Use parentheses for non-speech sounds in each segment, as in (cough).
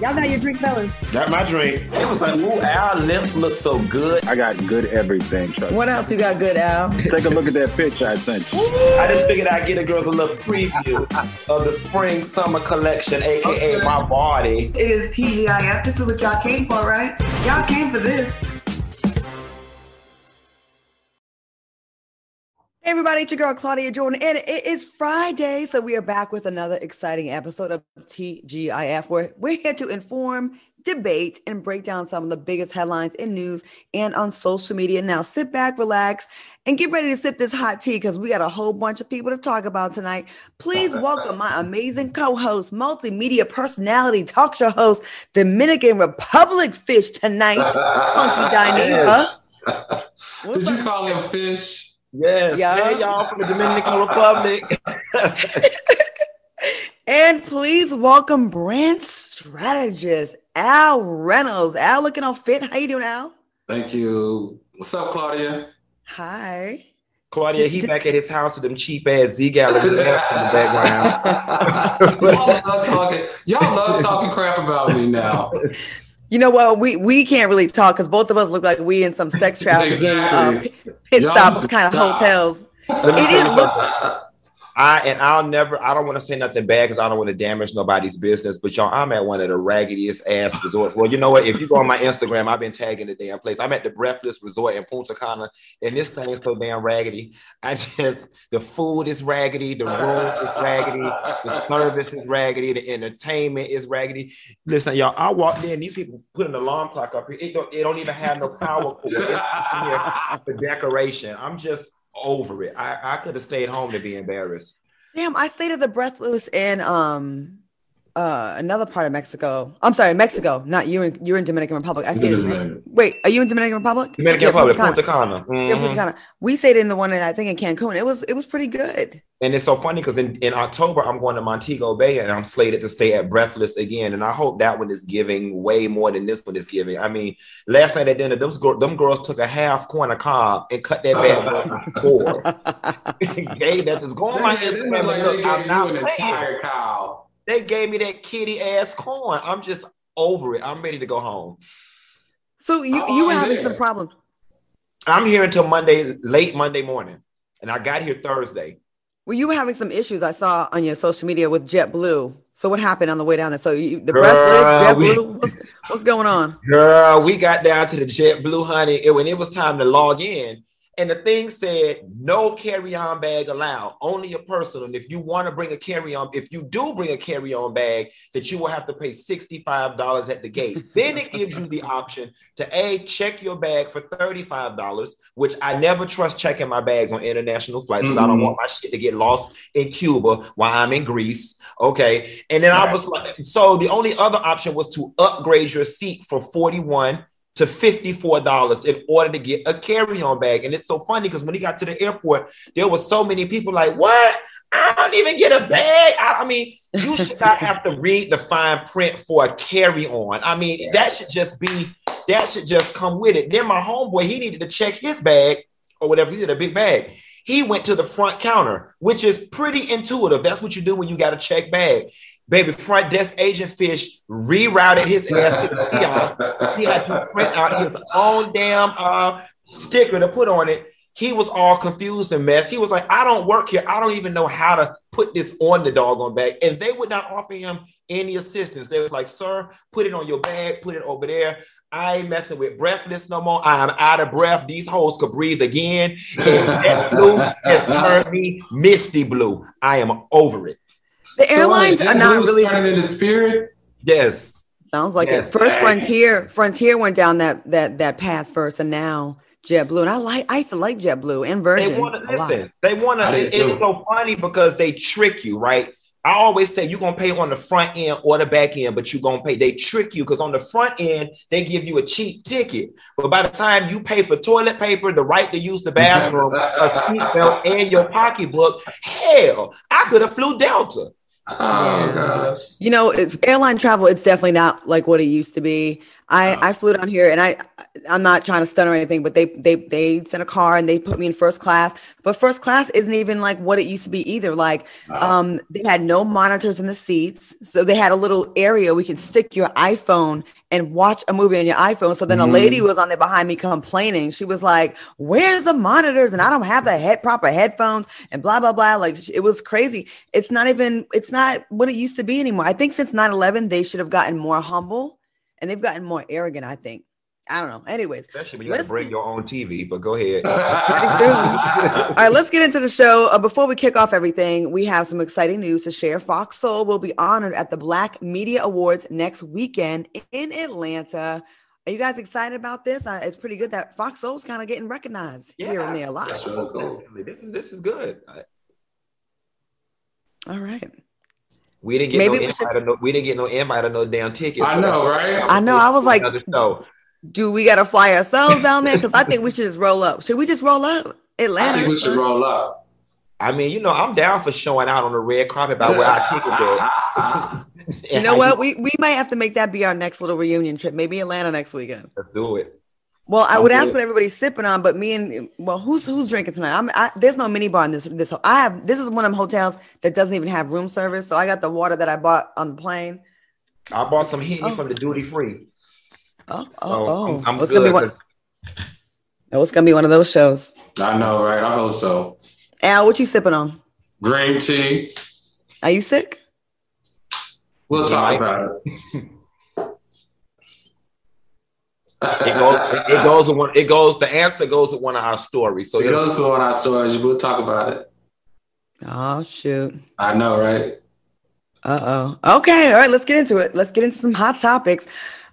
Y'all got your drink, fellas. Got my drink. It was like, ooh, our lips look so good. I got good everything. Trust What else you got good, Al? Take a look at that picture I sent you. I just figured I'd get the girls a little preview of the spring summer collection, aka my body. It is TGIF. This is what y'all came for, right? Y'all came for this. Hey everybody, it's your girl Claudia Jordan, and it is Friday, so we are back with another exciting episode of TGIF, where we're here to inform, debate, and break down some of the biggest headlines in news and on social media. Now, sit back, relax, and get ready to sip this hot tea because we got a whole bunch of people to talk about tonight. Please welcome my amazing co-host, multimedia personality, talk show host, Dominican Republic fish tonight, (laughs) Funky Dineva. Did you call him fish? Yes. Yeah. Hey, y'all from the Dominican Republic. (laughs) And please welcome brand strategist Al Reynolds. Al looking all fit. How you doing, Al? Thank you. What's up, Claudia? Hi. Claudia, he back at his house with them cheap ass Z galleries in the background. (laughs) Y'all love talking. Y'all love talking crap about me now. (laughs) You know what? We we can't really talk because both of us look like we in some sex trafficking (laughs) uh, Exactly. pit, pit stop kind of hotels. It didn't look. I and I'll never. I don't want to say nothing bad because I don't want to damage nobody's business. But y'all, I'm at one of the raggediest ass resorts. Well, you know what? If you go on my Instagram, I've been tagging the damn place. I'm at the Breathless Resort in Punta Cana, and this thing is so damn raggedy. I just the food is raggedy, the room is raggedy, the service is raggedy, the entertainment is raggedy. Listen, y'all, I walked in. These people put an alarm clock up here. It don't. It don't even have no power cord. It's here for decoration. I'm just over it. I, I could have stayed home to be embarrassed. Damn, I stayed at the Breathless in um uh another part of Mexico. I'm sorry, Mexico. Not you. In, you're in Dominican Republic. I stayed in Dominican. Mexico. Wait, are you in Dominican Republic? Dominican Yeah, Republic, Punta Punta Cana. Cana. Yeah. Punta Cana. We stayed in the one in I think in Cancun. It was it was pretty good. And it's so funny because in, in October, I'm going to Montego Bay and I'm slated to stay at Breathless again. And I hope that one is giving way more than this one is giving. I mean, last night at dinner, those gir- them girls took a half corn of cob and cut that bag off in fours. Gave that just go on my They- they Instagram like and they look. gave I'm not playing. entire cow. They gave me that kitty ass corn. I'm just over it. I'm ready to go home. So you How you were oh, having there? some problems. I'm here until Monday, late Monday morning. And I got here Thursday. Well, you were having some issues I saw on your social media with JetBlue. So what happened on the way down there? So you, the Girl, Breathless, we- JetBlue, what's, what's going on? Girl, we got down to the JetBlue, honey. It, when it was time to log in, and the thing said no carry-on bag allowed, only a personal. And if you want to bring a carry-on, if you do bring a carry-on bag, that you will have to pay $65 at the gate. (laughs) then it gives you the option to a check your bag for $35, which I never trust checking my bags on international flights because I don't Mhm. want my shit to get lost in Cuba while I'm in Greece. Okay. And then I was like, so the only other option was to upgrade your seat for 41 to $54 in order to get a carry-on bag. And it's so funny because when he got to the airport, there was so many people like, what? I don't even get a bag. I, I mean, you (laughs) should not have to read the fine print for a carry-on. I mean, that should just be, that should just come with it. Then my homeboy, he needed to check his bag or whatever. He had a big bag. He went to the front counter, which is pretty intuitive. That's what you do when you got a check bag. Baby, front desk agent Fish rerouted his ass to the kiosk. He had to print out his own damn uh, sticker to put on it. He was all confused and mess. He was like, I don't work here. I don't even know how to put this on the doggone bag. And they would not offer him any assistance. They was like, sir, put it on your bag, put it over there. I ain't messing with breathless no more. I am out of breath. These hoes could breathe again. And that blue has turned me misty blue. I am over it. The airlines So, are not Blue's really. in into spirit. Yes. Sounds like Yeah. it. First Frontier, Frontier went down that that that path first, and now JetBlue. And I like, I used to like JetBlue and Virgin. They want to a lot. listen. They want to. did It's so funny because they trick you, right? I always say you're gonna pay on the front end or the back end, but you're gonna pay. They trick you because on the front end they give you a cheap ticket, but by the time you pay for toilet paper, the right to use the bathroom, a seatbelt, and your pocketbook, hell, I could have flew Delta. Oh gosh. You know, airline travel, it's definitely not like what it used to be. I, I flew down here and I I'm not trying to stun or anything, but they they they sent a car and they put me in first class. But first class isn't even like what it used to be either. Like um they had no monitors in the seats. So they had a little area we can stick your iPhone and watch a movie on your iPhone. So then a lady was on there behind me complaining. She was like, Where's the monitors? And I don't have the head proper headphones and blah blah blah. Like it was crazy. It's not even it's not what it used to be anymore. I think since 9-11, they should have gotten more humble and they've gotten more arrogant, I think. I don't know. Anyways, Especially when you got to bring your own TV. But go ahead. (laughs) All right, let's get into the show. Uh, before we kick off everything, we have some exciting news to share. Fox Soul will be honored at the Black Media Awards next weekend in Atlanta. Are you guys excited about this? Uh, it's pretty good that Fox Soul's kind of getting recognized yeah, here and there a lot. That's really cool. This is this is good. I- All right. We didn't get Maybe no we invite. should- no, we didn't get no invite or no damn tickets. I know, that's- right? I know, I was like- Another. Do we got to fly ourselves down there? Because I think we (laughs) should just roll up. Should we just roll up? I Atlanta. think we should roll up. I mean, you know, I'm down for showing out on the red carpet by where our tickets at. (laughs) You (laughs) know what? We we might have to make that be our next little reunion trip. Maybe Atlanta next weekend. Let's do it. Well, I would ask what everybody's sipping on, but me and well, who's who's drinking tonight? I'm I, there's no mini bar in this this. I have this is one of them hotels that doesn't even have room service, so I got the water that I bought on the plane. I bought some Henny Oh. from the duty free. Oh, oh So oh, oh! I'm, I'm Oh, it's gonna be good. one. Oh, it's gonna be one of those shows. I know, right? I hope so. Al, what you sipping on? Green tea. Are you sick? We'll talk about it. (laughs) It goes. It, it goes one. It goes. The answer goes with one of our stories. So It it'll- goes to one of our stories. We'll talk about it. Oh shoot! I know, right? Uh oh. Okay, all right. Let's get into it. Let's get into some hot topics.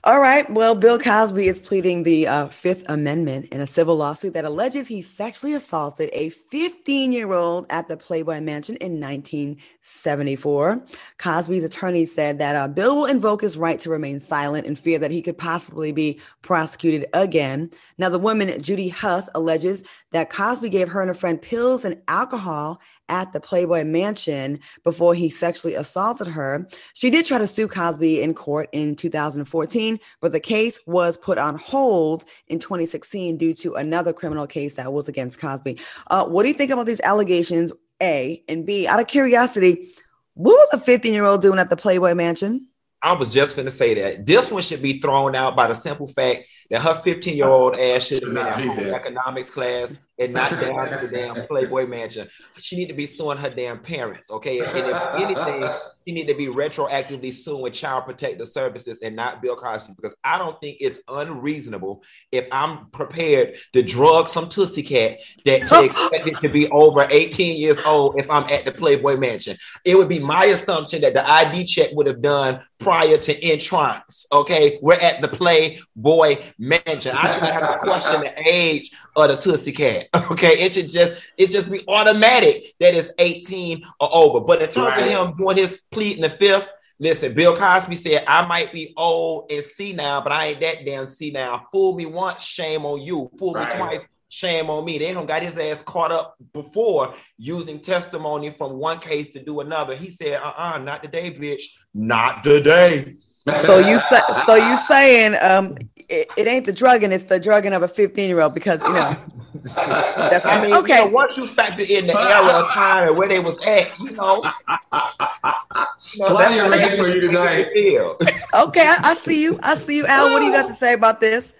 All right. Well, Bill Cosby is pleading the uh, Fifth Amendment in a civil lawsuit that alleges he sexually assaulted a 15 year old at the Playboy Mansion in 1974. Cosby's attorney said that uh, Bill will invoke his right to remain silent in fear that he could possibly be prosecuted again. Now, the woman, Judy Huth, alleges that Cosby gave her and a friend pills and alcohol at the Playboy Mansion before he sexually assaulted her. She did try to sue Cosby in court in 2014, but the case was put on hold in 2016 due to another criminal case that was against Cosby. Uh, what do you think about these allegations? A and B, out of curiosity, what was a 15 year old doing at the Playboy Mansion? I was just going to say that this one should be thrown out by the simple fact that her 15 year old ass should have been in be home economics class and not (laughs) down at the damn Playboy Mansion. She need to be suing her damn parents, okay? And if anything, she need to be retroactively suing with Child Protective Services and not Bill Cosby because I don't think it's unreasonable if I'm prepared to drug some Tootsie Cat that (laughs) to expect it to be over 18 years old if I'm at the Playboy Mansion. It would be my assumption that the ID check would have done prior to entrance. Okay, we're at the Playboy Mansion. I shouldn't have to question the age of the Tootsie Cat. (laughs) Okay, it should just it just be automatic that it's 18 or over. But in terms Right. of him doing his plea in the fifth, listen, Bill Cosby said, I might be old and see now, but I ain't that damn see now. Fool me once, shame on you. Fool Right. me twice, shame on me. They don't got his ass caught up before using testimony from one case to do another. He said, uh-uh, not today, bitch. Not today. So you say, so you saying um it, it ain't the drugging, it's the drugging of a 15 year old because you know that's I mean, okay. you know, once you factor in the era of time and where they was at, you know, you know Plenty of that's for you tonight. Feel. Okay, I, I see you. I see you, Al. What do you got to say about this?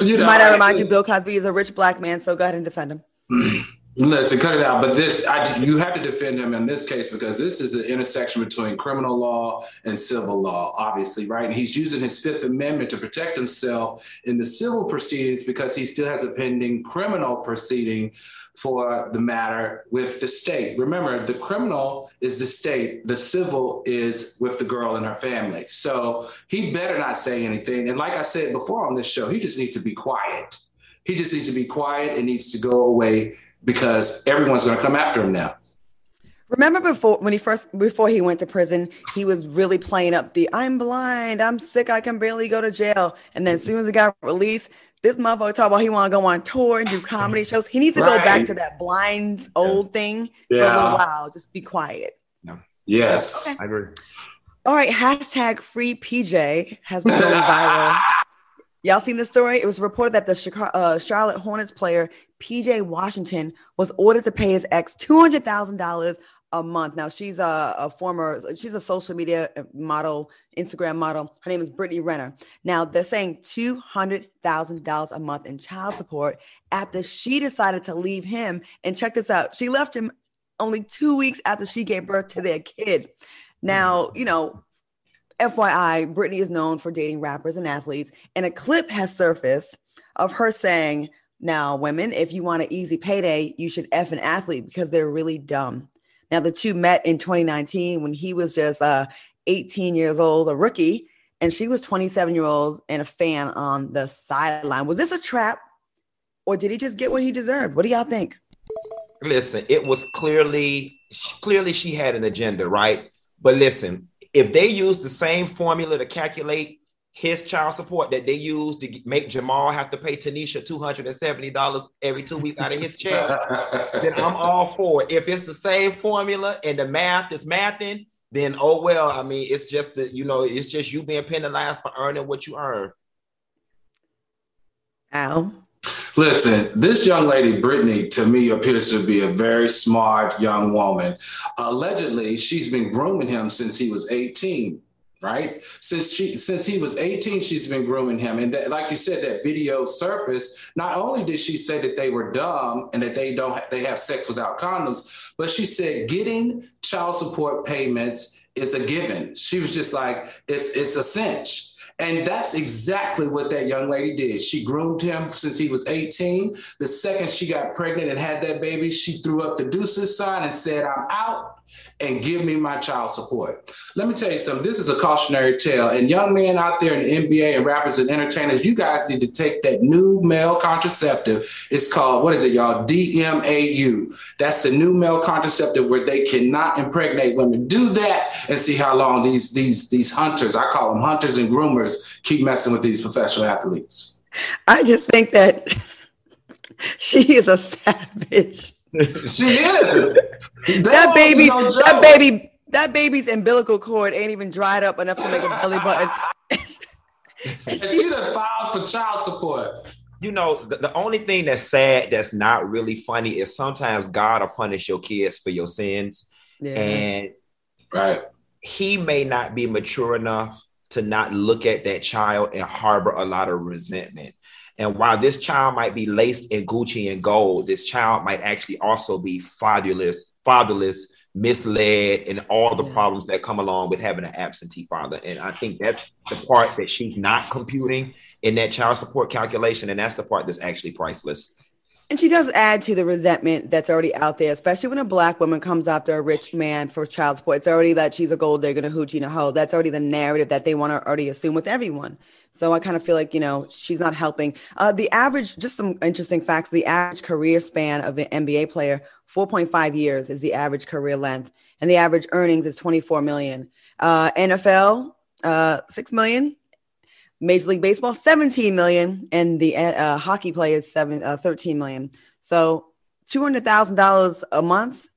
You know, Might I I- remind you, Bill Cosby is a rich black man, so go ahead and defend him. (clears throat) Listen, cut it out. But this, I, you have to defend him in this case because this is the intersection between criminal law and civil law, obviously, right? And he's using his Fifth Amendment to protect himself in the civil proceedings because he still has a pending criminal proceeding for the matter with the state. Remember, the criminal is the state, the civil is with the girl and her family. So he better not say anything. And like I said before on this show, he just needs to be quiet. He just needs to be quiet and needs to go away because everyone's going to come after him now. Remember before when he first before he went to prison, he was really playing up the I'm blind, I'm sick, I can barely go to jail. And then as soon as he got released, this motherfucker talk about he want to go on tour and do comedy shows. He needs to go back to that blinds old thing for a little while. Just be quiet. Yes. Okay. I agree. All right, hashtag free PJ has been going viral. (laughs) Y'all seen this story? It was reported that the Chicago, uh, Charlotte Hornets player PJ Washington was ordered to pay his ex two hundred thousand dollars a month. Now she's a, a former, she's a social media uh, model, Instagram model. Her name is Brittany Renner. Now they're saying two hundred thousand dollars a month in child support after she decided to leave him. And check this out: she left him only two weeks after she gave birth to their kid. Now, mm. you know, FYI, Brittany is known for dating rappers and athletes, and a clip has surfaced of her saying, Now, women, if you want an easy payday, you should F an athlete because they're really dumb. Now, the two met in 2019 when he was just uh, 18 years old, a rookie, and she was 27 year old and a fan on the sideline. Was this a trap, or did he just get what he deserved? What do y'all think? Listen, it was clearly clearly she had an agenda, right? But listen, if they use the same formula to calculate his child support that they used to make Jamal have to pay Tanisha two hundred and seventy dollars every two weeks out of his check, (laughs) then I'm all for it. If it's the same formula and the math is mathing, then oh well. I mean, it's just that you know, it's just you being penalized for earning what you earn. Al. Listen, this young lady, Brittany, to me appears to be a very smart young woman. Allegedly, she's been grooming him since he was 18, right? Since she since he was 18, she's been grooming him. And that, like you said, that video surfaced. Not only did she say that they were dumb and that they don't they have sex without condoms, but she said getting child support payments is a given. She was just like, it's it's a cinch. And that's exactly what that young lady did. She groomed him since he was 18. The second she got pregnant and had that baby, she threw up the deuces sign and said, I'm out and give me my child support. Let me tell you something. This is a cautionary tale. And young men out there in the NBA and rappers and entertainers, you guys need to take that new male contraceptive. It's called, what is it, y'all? DMAU. That's the new male contraceptive where they cannot impregnate women. Do that and see how long these these these hunters, I call them hunters and groomers, keep messing with these professional athletes. I just think that (laughs) she is a savage. She is. that baby's no that baby that baby's umbilical cord ain't even dried up enough to make a belly button. (laughs) And she done filed for child support. You know, the, the only thing that's sad that's not really funny is sometimes God will punish your kids for your sins. yeah. And Right. he may not be mature enough to not look at that child and harbor a lot of resentment. And while this child might be laced in Gucci and gold, this child might actually also be fatherless, fatherless, misled, and all the Yeah. problems that come along with having an absentee father. And I think that's the part that she's not computing in that child support calculation, and that's the part that's actually priceless. And she does add to the resentment that's already out there, especially when a black woman comes after a rich man for child support. It's already that she's a gold digger, a hoochie, and a hoe. That's already the narrative that they want to already assume with everyone. So I kind of feel like, you know, she's not helping. Uh, the average, just some interesting facts, the average career span of an NBA player, 4.5 years is the average career length. And the average earnings is 24 million. Uh, NFL, uh, 6 million. Major League Baseball, 17 million, and the uh, hockey play is seven, uh, 13 million. So $200,000 a month.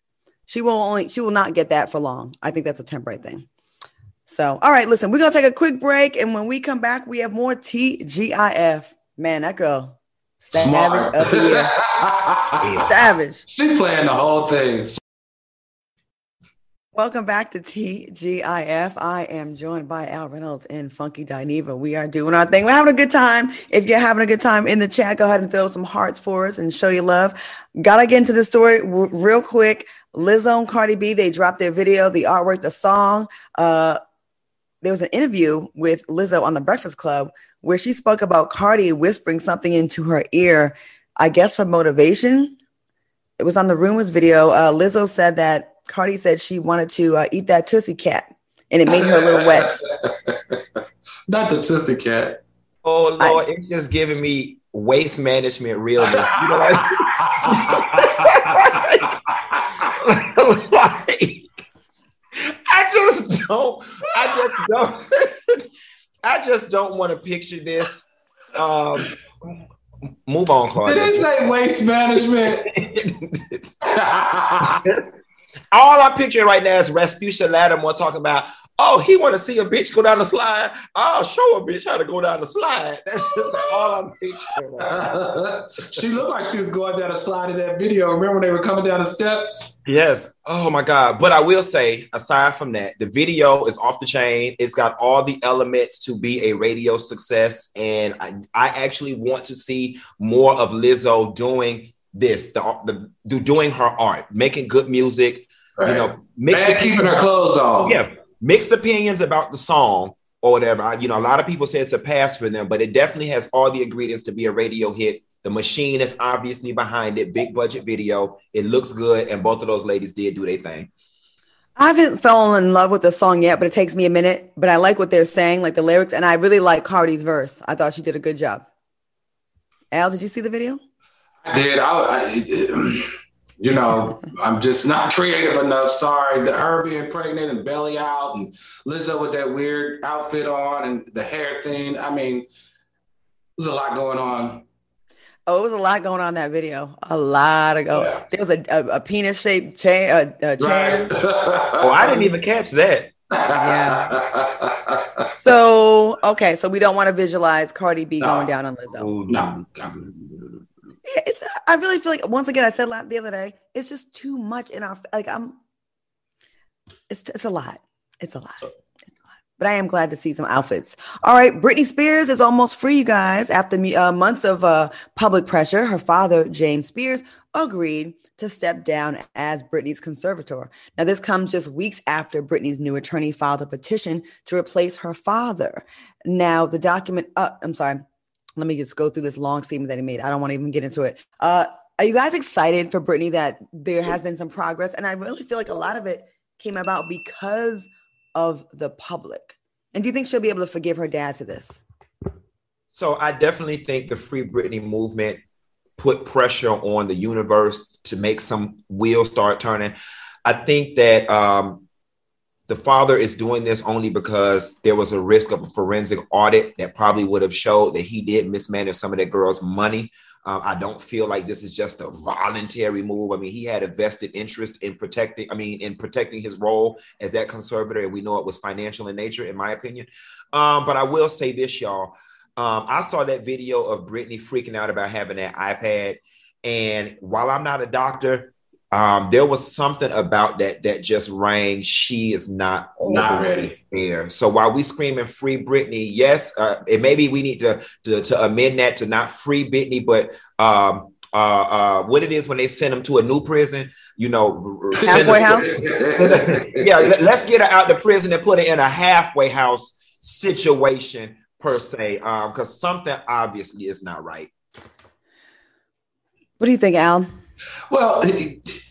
She will only, she will not get that for long. I think that's a temporary thing. So, all right, listen, we're going to take a quick break. And when we come back, we have more TGIF. Man, that girl, savage Smart. of the year. (laughs) Savage. She playing the whole thing. Welcome back to TGIF. I am joined by Al Reynolds and Funky Dineva. We are doing our thing. We're having a good time. If you're having a good time in the chat, go ahead and throw some hearts for us and show your love. Gotta get into the story r- real quick. Lizzo and Cardi B, they dropped their video, the artwork, the song. Uh, there was an interview with Lizzo on the Breakfast Club where she spoke about Cardi whispering something into her ear, I guess for motivation. It was on the Rumors video. Uh, Lizzo said that Cardi said she wanted to uh, eat that Tootsie Cat and it made her a little wet. (laughs) Not the Tootsie Cat. Oh Lord, it's just giving me waste management realness. You know what? (laughs) like, I just don't. I just don't. (laughs) I just don't want to picture this. Um, move on, Claudia. Did it say waste management? All I'm picturing right now is Rasputia Lattimore talking about, oh, he want to see a bitch go down the slide. I'll show a bitch how to go down the slide. That's just all I'm picturing. (laughs) she looked like she was going down a slide in that video. Remember when they were coming down the steps? Yes. Oh my God. But I will say, aside from that, the video is off the chain. It's got all the elements to be a radio success. And I, I actually want to see more of Lizzo doing this, the, the doing her art, making good music, right. you know, mixed Bad keeping her clothes on. Yeah. Mixed opinions about the song or whatever. I, you know, a lot of people say it's a pass for them, but it definitely has all the ingredients to be a radio hit. The machine is obviously behind it, big budget video. It looks good, and both of those ladies did do their thing. I haven't fallen in love with the song yet, but it takes me a minute. But I like what they're saying, like the lyrics, and I really like Cardi's verse. I thought she did a good job. Al, did you see the video? I did. I, I, you know, I'm just not creative enough. Sorry. The her being pregnant and belly out, and Lizzo with that weird outfit on and the hair thing. I mean, there's a lot going on. Oh, it was a lot going on in that video. A lot of go. Yeah. There was a, a, a penis shaped chair. A, uh, a uh, chair. Right. (laughs) oh, I didn't even catch that. Yeah. so okay, so we don't want to visualize Cardi B no. going down on Lizzo. Oh, no. It's. I really feel like once again, I said the other day, it's just too much in our. Like I'm. It's it's a lot. It's a lot. It's a lot. But I am glad to see some outfits. All right, Britney Spears is almost free, you guys. After uh, months of uh, public pressure, her father James Spears agreed to step down as Britney's conservator. Now, this comes just weeks after Britney's new attorney filed a petition to replace her father. Now, the document. Uh, I'm sorry let me just go through this long statement that he made. I don't want to even get into it. Uh, are you guys excited for Britney that there has been some progress? And I really feel like a lot of it came about because of the public. And do you think she'll be able to forgive her dad for this? So I definitely think the Free Britney movement put pressure on the universe to make some wheels start turning. I think that um, the father is doing this only because there was a risk of a forensic audit that probably would have showed that he did mismanage some of that girl's money. Um, I don't feel like this is just a voluntary move. I mean, he had a vested interest in protecting, I mean, in protecting his role as that conservator, and we know it was financial in nature, in my opinion. Um, but I will say this, y'all. Um, I saw that video of Britney freaking out about having that iPad. And while I'm not a doctor, um, there was something about that that just rang. She is not not ready there. So while we screaming free Britney, yes, uh, and maybe we need to, to, to amend that to not free Britney, but um, uh, uh, what it is when they send them to a new prison, you know, halfway house. (laughs) yeah, let's get her out the prison and put her in a halfway house situation per se, because um, something obviously is not right. What do you think, Al? Well,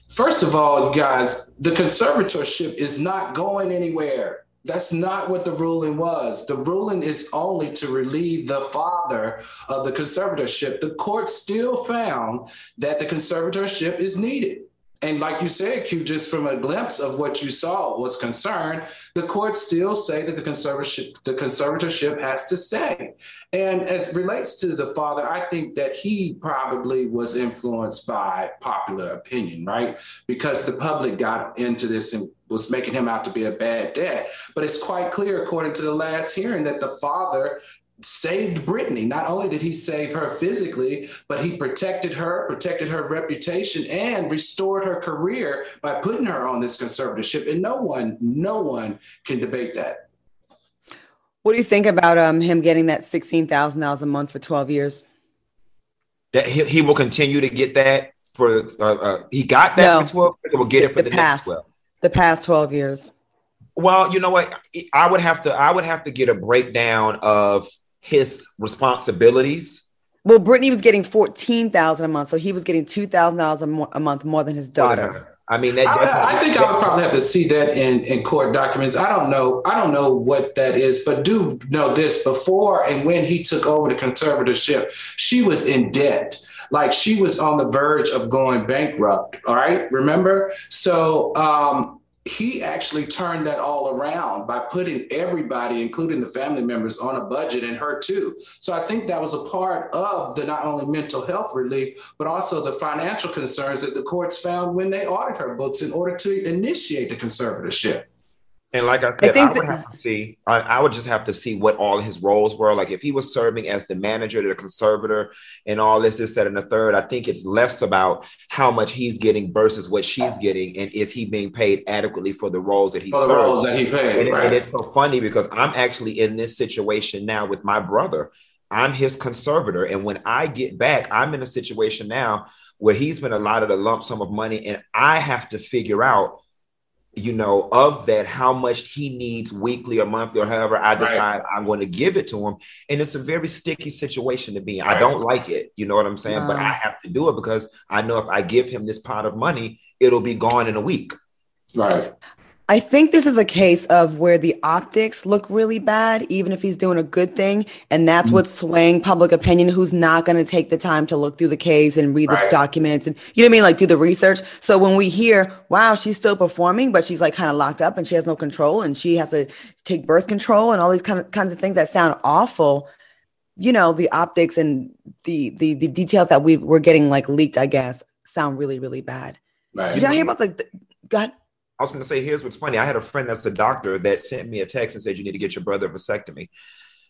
first of all, guys, the conservatorship is not going anywhere. That's not what the ruling was. The ruling is only to relieve the father of the conservatorship. The court still found that the conservatorship is needed. And like you said, Q, just from a glimpse of what you saw was concerned, the courts still say that the conservatorship, the conservatorship has to stay. And as relates to the father, I think that he probably was influenced by popular opinion, right? Because the public got into this and was making him out to be a bad dad. But it's quite clear, according to the last hearing, that the father saved Britney. Not only did he save her physically, but he protected her, protected her reputation, and restored her career by putting her on this conservatorship. And no one, no one can debate that. What do you think about um, him getting that sixteen thousand dollars a month for twelve years? That he, he will continue to get that for uh, uh, he got that no, for twelve. He will get the, it for the, the past, next twelve. The past twelve years. Well, you know what? I would have to. I would have to get a breakdown of his responsibilities. Well, Britney was getting fourteen thousand a month, so he was getting two thousand dollars a month more than his daughter. I mean, that I, I, think I would probably have to see that in, in court documents. I don't know. I don't know what that is, but do know this: before and when he took over the conservatorship, she was in debt like she was on the verge of going bankrupt. All right, remember? So um, he actually turned that all around by putting everybody, including the family members, on a budget and her too. So I think that was a part of the not only mental health relief, but also the financial concerns that the courts found when they audited her books in order to initiate the conservatorship. And like I said, I, I would that- have to see. I, I, would just have to see what all his roles were. Like if he was serving as the manager, to the conservator, and all this, this, that, and the third. I think it's less about how much he's getting versus what she's getting, and is he being paid adequately for the roles that he for the roles that he paid. And, right. and it's so funny because I'm actually in this situation now with my brother. I'm his conservator, and when I get back, I'm in a situation now where he's been allotted a lump sum of money, and I have to figure out you know, of that, how much he needs weekly or monthly or however I decide right. I'm going to give it to him. And it's a very sticky situation to be in. Right. I don't like it, you know what I'm saying? But I have to do it because I know if I give him this pot of money, it'll be gone in a week. Right. I think this is a case of where the optics look really bad, even if he's doing a good thing. And that's mm-hmm. what's swaying public opinion, who's not going to take the time to look through the case and read right. the documents and, you know what I mean? Like do the research. So when we hear, wow, she's still performing, but she's like kind of locked up and she has no control and she has to take birth control and all these kind of kinds of things that sound awful. You know, the optics and the the, the details that we we're getting like leaked, I guess, sound really, really bad. Right. Did y'all hear about the, the God? I was going to say, here's what's funny. I had a friend that's a doctor that sent me a text and said, you need to get your brother a vasectomy.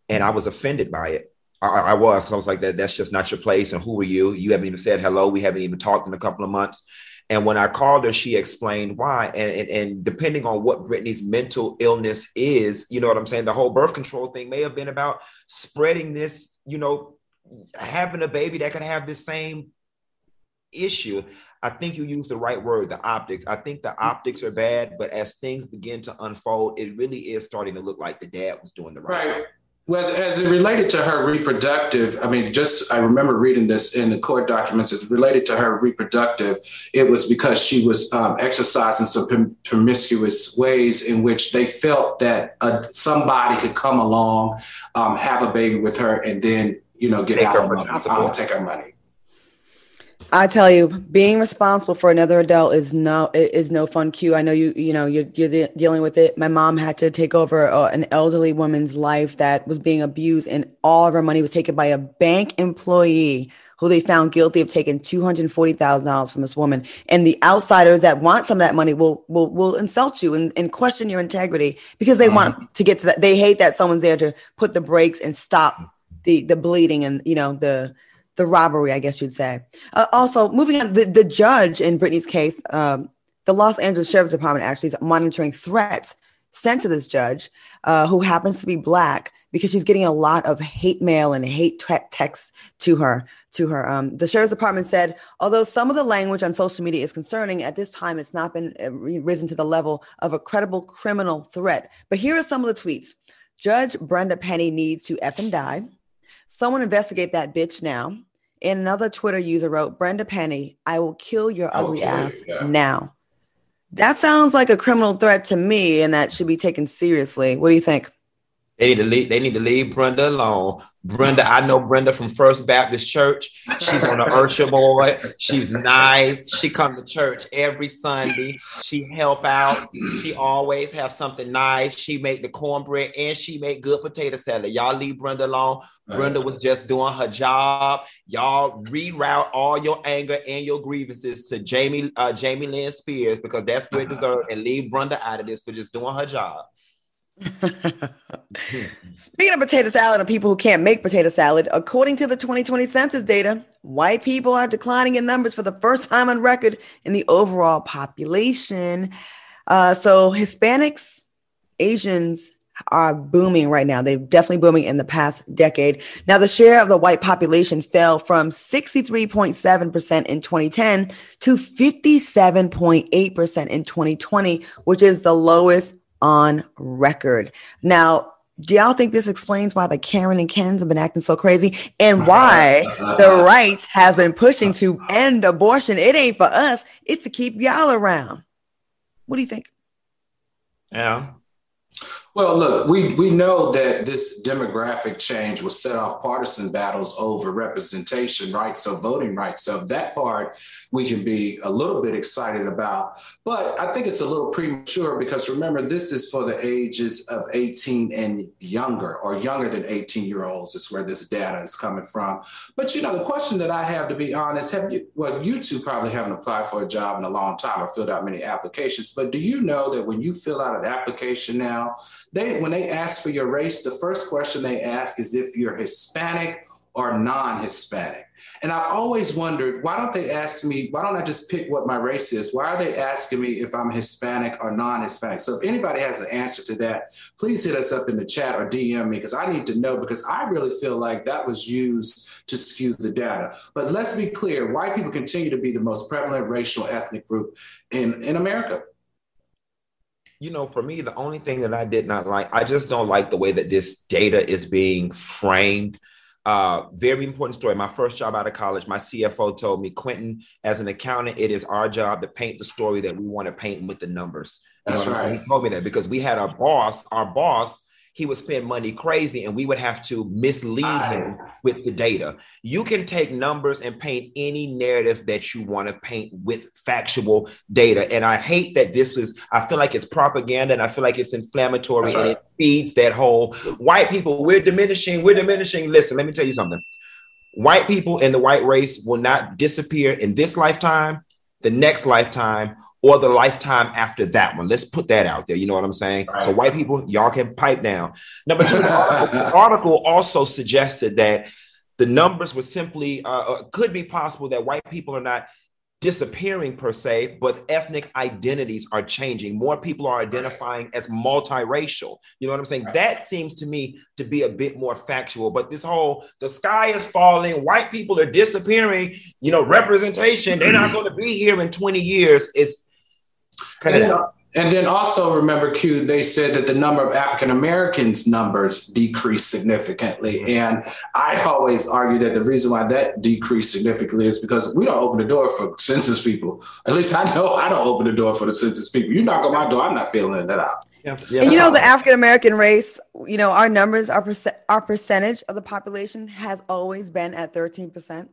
And I was offended by it. I, I was, because I was like, that, that's just not your place. And who are you? You haven't even said hello. We haven't even talked in a couple of months. And when I called her, she explained why. And, and, and, depending on what Britney's mental illness is, you know what I'm saying? The whole birth control thing may have been about spreading this, you know, having a baby that could have the same issue. I think you use the right word, the optics. I think the optics are bad, but as things begin to unfold, it really is starting to look like the dad was doing the right, right. Well, as, as, it related to her reproductive, I mean, just I remember reading this in the court documents. It's related to her reproductive. It was because she was um, exercising some promiscuous ways in which they felt that uh, somebody could come along, um, have a baby with her, and then you know get take out her money, um, take her money. I tell you, being responsible for another adult is no is no fun Q. I know you you know you're, you're de- dealing with it. My mom had to take over uh, an elderly woman's life that was being abused, and all of her money was taken by a bank employee who they found guilty of taking two hundred forty thousand dollars from this woman. And the outsiders that want some of that money will will will insult you and, and question your integrity because they want mm-hmm. to get to that. They hate that someone's there to put the brakes and stop the the bleeding and you know the the robbery, I guess you'd say. Uh, also, moving on, the, the judge in Britney's case, um, the Los Angeles Sheriff's Department actually is monitoring threats sent to this judge, uh, who happens to be black, because she's getting a lot of hate mail and hate te- texts to her. To her, um, the sheriff's department said, although some of the language on social media is concerning, at this time it's not been uh, risen to the level of a credible criminal threat. But here are some of the tweets: Judge Brenda Penny needs to f and die. Someone investigate that bitch now. And another Twitter user wrote, Brenda Penny, I will kill your oh, ugly ass yeah. now. That sounds like a criminal threat to me, and that should be taken seriously. What do you think? They need to leave. They need to leave Brenda alone. Brenda, I know Brenda from First Baptist Church. She's on the Urcha board. She's nice. She come to church every Sunday. She help out. She always have something nice. She make the cornbread and she make good potato salad. Y'all leave Brenda alone. Brenda was just doing her job. Y'all reroute all your anger and your grievances to Jamie uh, Jamie Lynn Spears because that's where it deserves, and leave Brenda out of this for just doing her job. (laughs) Speaking of potato salad and people who can't make potato salad, according to the 2020 census data, white people are declining in numbers for the first time on record in the overall population. Uh, so Hispanics, Asians are booming right now. They're definitely booming in the past decade. Now, the share of the white population fell from 63.7% in 2010 to 57.8% in 2020, which is the lowest on record. Now, do y'all think this explains why the Karen and Kens have been acting so crazy and why the (laughs) right has been pushing to end abortion? It ain't for us, it's to keep y'all around. What do you think? Yeah. Well, look, we, we know that this demographic change will set off partisan battles over representation rights, so voting rights. So that part we can be a little bit excited about. But I think it's a little premature because remember, this is for the ages of 18 and younger, or younger than 18 year olds, is where this data is coming from. But you know, the question that I have to be honest, have you, well, you two probably haven't applied for a job in a long time or filled out many applications, but do you know that when you fill out an application now, they when they ask for your race, the first question they ask is if you're Hispanic or non-Hispanic. And I always wondered, why don't they ask me, why don't I just pick what my race is? Why are they asking me if I'm Hispanic or non-Hispanic? So if anybody has an answer to that, please hit us up in the chat or DM me because I need to know because I really feel like that was used to skew the data. But let's be clear, white people continue to be the most prevalent racial ethnic group in, in America you know, for me, the only thing that I did not like, I just don't like the way that this data is being framed. Uh, very important story. My first job out of college, my CFO told me, Quentin, as an accountant, it is our job to paint the story that we want to paint with the numbers. That's you know, right. He told me that because we had our boss, our boss he would spend money crazy and we would have to mislead him ah. with the data. You can take numbers and paint any narrative that you want to paint with factual data. And I hate that this is, I feel like it's propaganda and I feel like it's inflammatory and it feeds that whole white people, we're diminishing, we're diminishing. Listen, let me tell you something. White people and the white race will not disappear in this lifetime, the next lifetime, or the lifetime after that one. Let's put that out there. You know what I'm saying? Right. So, white people, y'all can pipe down. Number two, the, article, (laughs) the article, also suggested that the numbers were simply, uh, uh, could be possible that white people are not disappearing per se, but ethnic identities are changing. More people are identifying as multiracial. You know what I'm saying? Right. That seems to me to be a bit more factual. But this whole the sky is falling, white people are disappearing, you know, representation, they're not (clears throat) going to be here in 20 years. It's and, uh, and, then also remember, Q, they said that the number of African Americans numbers decreased significantly. And I always argue that the reason why that decreased significantly is because we don't open the door for census people. At least I know I don't open the door for the census people. You knock on my door, I'm not feeling that out. Yeah. Yeah. And you know the African American race, you know our numbers, our percent, our percentage of the population has always been at thirteen percent.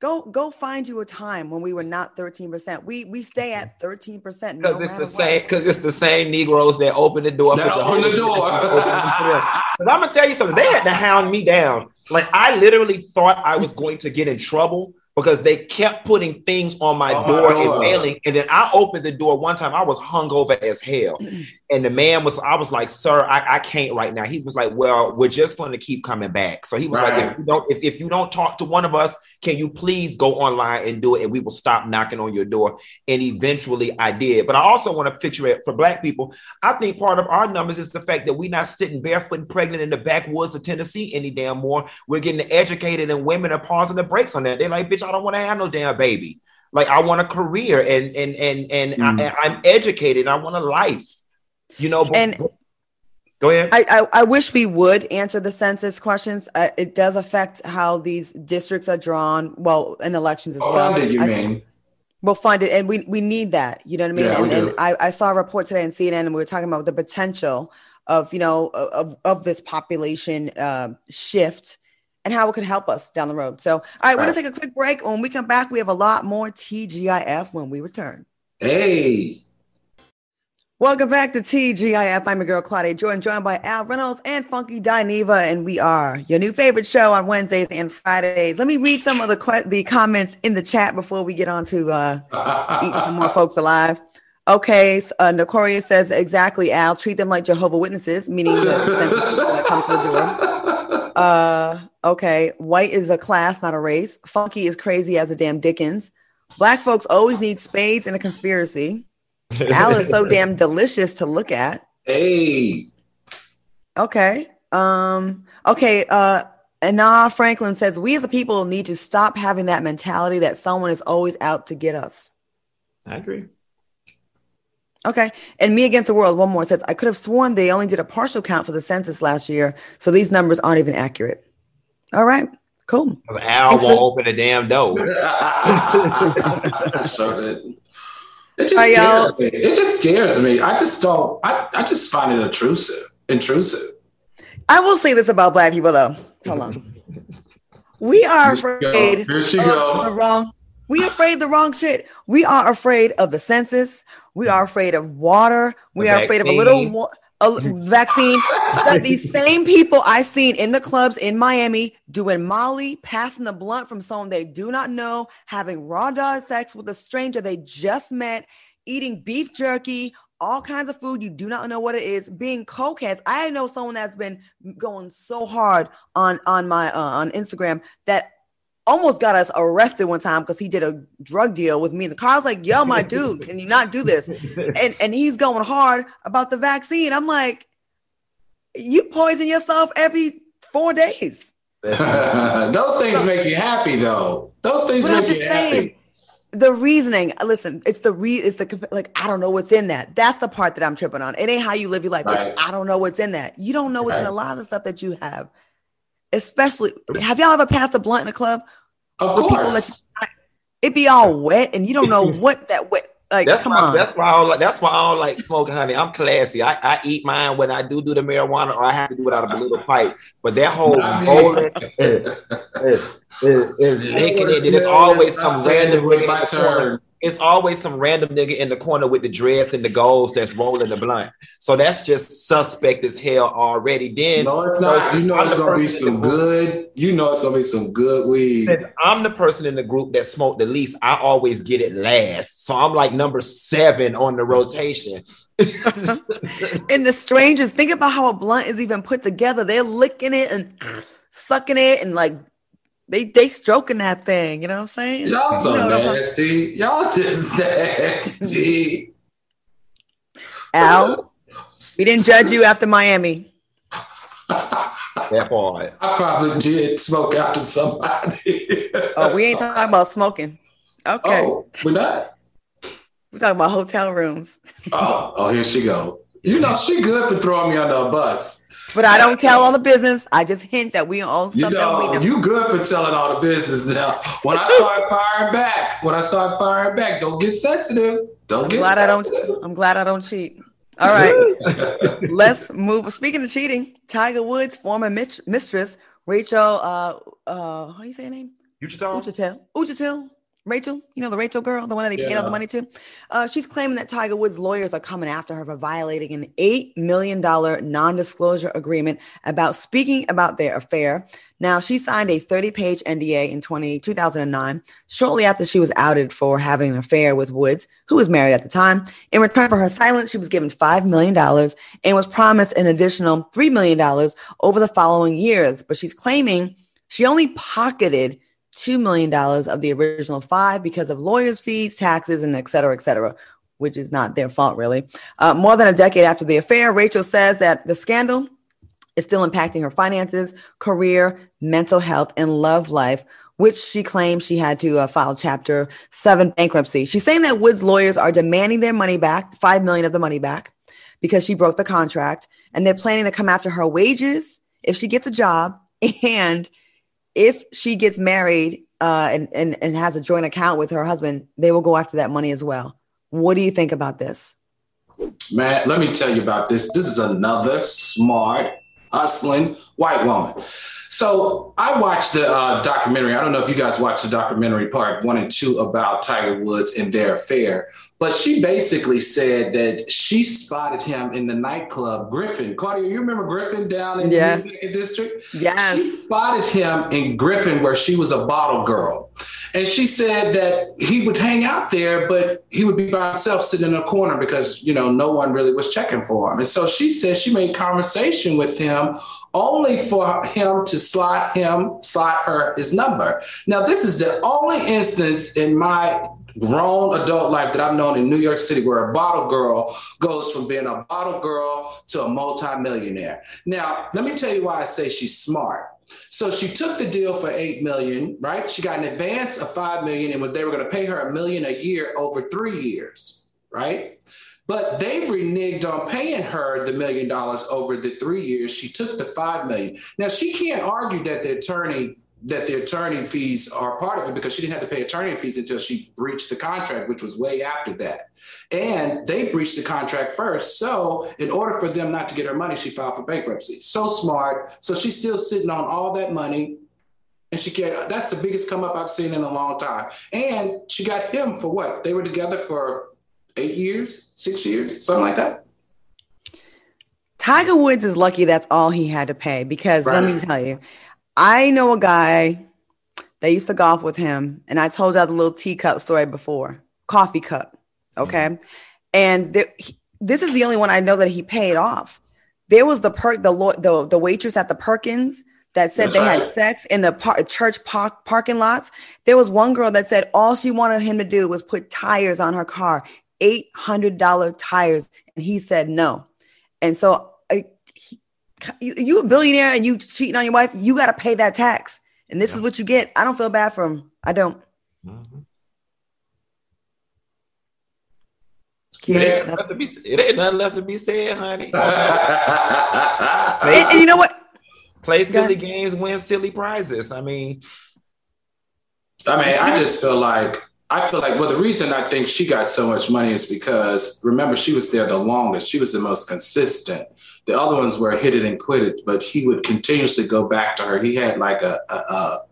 Go go find you a time when we were not 13%. We we stay at 13%. Because no it's the same because it's the same Negroes that open the door that for open the door. Because I'm gonna tell you something, they had to hound me down. Like I literally thought I was going to get in trouble because they kept putting things on my oh, door my and mailing. And then I opened the door one time. I was hungover as hell. (clears throat) And the man was, I was like, sir, I, I can't right now. He was like, Well, we're just going to keep coming back. So he was right. like, if you don't, if, if you don't talk to one of us, can you please go online and do it? And we will stop knocking on your door. And eventually I did. But I also want to picture it for black people. I think part of our numbers is the fact that we're not sitting barefoot and pregnant in the backwoods of Tennessee any damn more. We're getting educated and women are pausing the brakes on that. They're like, bitch, I don't want to have no damn baby. Like I want a career and and and and mm. I, I'm educated. I want a life. You know, and but, Go ahead. I, I, I, wish we would answer the census questions. Uh, it does affect how these districts are drawn. Well, in elections as oh, well. Funded, you I mean? Well, funded, and we we need that. You know what I mean? Yeah, and, and I, I saw a report today in CNN, and we were talking about the potential of you know of of this population uh, shift and how it could help us down the road. So, all right, we're gonna take a quick break. When we come back, we have a lot more TGIF when we return. Hey. Welcome back to TGIF. I'm your girl Claudia Jordan, joined by Al Reynolds and Funky Dineva, and we are your new favorite show on Wednesdays and Fridays. Let me read some of the que- the comments in the chat before we get on to uh, eat some more (laughs) folks alive. Okay, so, uh, Nokoria says exactly. Al, treat them like Jehovah Witnesses, meaning the people that come to the door. Uh, okay, white is a class, not a race. Funky is crazy as a damn Dickens. Black folks always need spades and a conspiracy. (laughs) Al is so damn delicious to look at. Hey. Okay. Um, okay. Uh, Anna Franklin says, We as a people need to stop having that mentality that someone is always out to get us. I agree. Okay. And Me Against the World, one more says, I could have sworn they only did a partial count for the census last year. So these numbers aren't even accurate. All right. Cool. Al won't for- open a damn door. (laughs) It just, scares me. it just scares me. I just don't, I, I just find it intrusive. intrusive. I will say this about black people though. Hold on. We are afraid Here she of go. the wrong. We afraid the wrong shit. We are afraid of the census. We are afraid of water. We The are afraid of a little vaccine. wa- a vaccine. But these same people I seen in the clubs in Miami doing Molly, passing the blunt from someone they do not know, having raw dog sex with a stranger they just met, eating beef jerky, all kinds of food you do not know what it is, being cokeheads. I know someone that's been going so hard on on my uh, on Instagram that almost got us arrested one time because he did a drug deal with me the car. I was like, "Yo, my dude, can you not do this?" And and he's going hard about the vaccine. I'm like, "You poison yourself every four days." (laughs) Those things make you happy, though. Those things But I'm make just you saying, happy. the reasoning. Listen, it's the re. It's the like I don't know what's in that. That's the part that I'm tripping on. It ain't how you live your life. Right. It's I don't know what's in that. You don't know what's in a lot of stuff that you have. Especially, have y'all ever passed a blunt in a club? Of where people course. let you- it be all wet and you don't know (laughs) what that wet. Like, That's come why. on. That's why I don't like. That's why I don't like smoking, honey. I'm classy. I, I eat mine when I do do the marijuana, or I have to do it out of a little pipe. But that whole I mean- rolling, is, is, is, is licking it, (laughs) eh, eh, eh, it's always some random with nigga my in the corner. turn. It's always some random nigga in the corner with the dress and the goals that's rolling the blunt. So that's just suspect as hell already. Then No, it's not. You know I'm it's gonna be some good. You know it's gonna be some good weed. Since I'm the person in the group that smoked the least, I always get it last. So I'm like number seven on the rotation. (laughs) and the strangers, think about how a blunt is even put together. They're licking it and (sniffs) sucking it and like they they stroking that thing. You know what I'm saying? Y'all so You know what I'm talking- nasty. Y'all just (laughs) nasty. Al, (laughs) we didn't judge you after Miami. That part. I probably did smoke after somebody. Oh, we ain't talking about smoking. Okay, Oh, we're not. we're talking about hotel rooms. Oh, oh, here she go. You know she good for throwing me under a bus. But I don't tell all the business. I just hint that we own You stuff that we know, know. you good for telling all the business now. When I start firing back, when I start firing back, don't get sensitive. Don't I'm get glad I don't. I'm glad I don't cheat. All right, (laughs) let's move. Speaking of cheating, Tiger Woods' former mit- mistress Rachel, uh, uh, how do you say her name? Utah. Uchitel. Uchitel. Rachel, you know the Rachel girl, the one that he paid all the money to. Uh, she's claiming that Tiger Woods' lawyers are coming after her for violating an eight million dollar non-disclosure agreement about speaking about their affair. Now, she signed a 30-page NDA in 20, 2009, shortly after she was outed for having an affair with Woods, who was married at the time. In return for her silence, she was given $5 million and was promised an additional $3 million over the following years. But she's claiming she only pocketed $2 million of the original five because of lawyers' fees, taxes, and et cetera, et cetera, which is not their fault, really. Uh, more than a decade after the affair, Rachel says that the scandal is still impacting her finances, career, mental health, and love life, which she claims she had to uh, file Chapter 7 bankruptcy. She's saying that Wood's lawyers are demanding their money back, 5 million of the money back, because she broke the contract, and they're planning to come after her wages if she gets a job (laughs) and if she gets married uh, and, and, and has a joint account with her husband, they will go after that money as well. What do you think about this? Man, let me tell you about this. This is another smart, hustling white woman. So I watched the uh, documentary. I don't know if you guys watched the documentary part one and two about Tiger Woods and their affair, but she basically said that she spotted him in the nightclub Griffin. Claudia, you remember Griffin down in Yeah. the district? She Yes. spotted him in Griffin where she was a bottle girl. And she said that he would hang out there, but he would be by himself sitting in a corner because, you know, no one really was checking for him. And so she said she made conversation with him only for him to slot him, slot her his number. Now, this is the only instance in my grown adult life that I've known in New York City where a bottle girl goes from being a bottle girl to a multimillionaire. Now, let me tell you why I say she's smart. So she took the deal for eight million, right? She got an advance of five million, and they were going to pay her a million a year over three years, right? But they reneged on paying her the million dollars over the three years. She took the five million. Now she can't argue that the attorney that the attorney fees are part of it because she didn't have to pay attorney fees until she breached the contract, which was way after that. And they breached the contract first. So, in order for them not to get her money, she filed for bankruptcy. So smart. So, she's still sitting on all that money. And she get that's the biggest come up I've seen in a long time. And she got him for what? They were together for eight years, six years, something like that. Tiger Woods is lucky that's all he had to pay because right. let me tell you, I know a guy that used to golf with him, and I told you the little teacup story before, coffee cup. Okay. Mm-hmm. And there, he, this is the only one I know that he paid off. There was the perk, the, the, the waitress at the Perkins that said That's they right. had sex in the par- church park- parking lots. There was one girl that said all she wanted him to do was put tires on her car, $800 tires. And he said no. And so you you a billionaire and you cheating on your wife, you got to pay that tax. And this yeah. is what you get. I don't feel bad for him. I don't. Mm-hmm. It ain't, be, it ain't nothing left to be said, honey. (laughs) and, and, you know what? Play silly games, win silly prizes. I mean, I mean, I just feel like I feel like well, the reason I think she got so much money is because remember she was there the longest. She was the most consistent. The other ones were hit it and quit it, but he would continuously go back to her. He had like a, a, a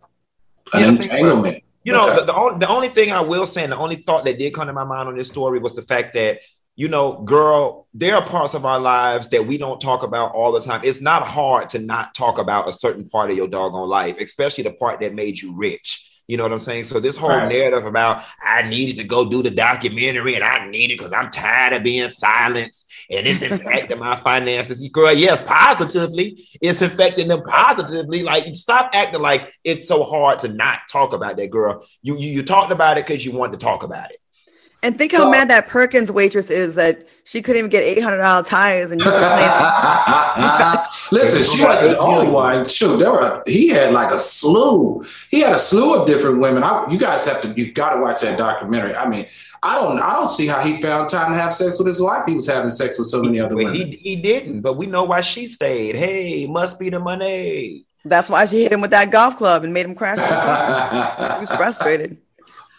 an yeah, entanglement. You know, the, the, only, the only thing I will say, and the only thought that did come to my mind on this story was the fact that, you know, girl, there are parts of our lives that we don't talk about all the time. It's not hard to not talk about a certain part of your doggone life, especially the part that made you rich. You know what I'm saying? So this whole right. narrative about I needed to go do the documentary and I need it because I'm tired of being silenced and it's (laughs) affecting my finances. Girl, yes, positively, it's affecting them positively. Like stop acting like it's so hard to not talk about that, girl. You you, you talked about it because you wanted to talk about it. And think how mad that Perkins waitress is that she couldn't even get eight hundred dollar tires and you complain. (laughs) Listen, she wasn't the only one. Shoot, there were he had like a slew. He had a slew of different women. I, you guys have to you've got to watch that documentary. I mean, I don't I don't see how he found time to have sex with his wife. He was having sex with so many other women. He, he didn't, but we know why she stayed. Hey, must be the money. That's why she hit him with that golf club and made him crash the car. (laughs) he was frustrated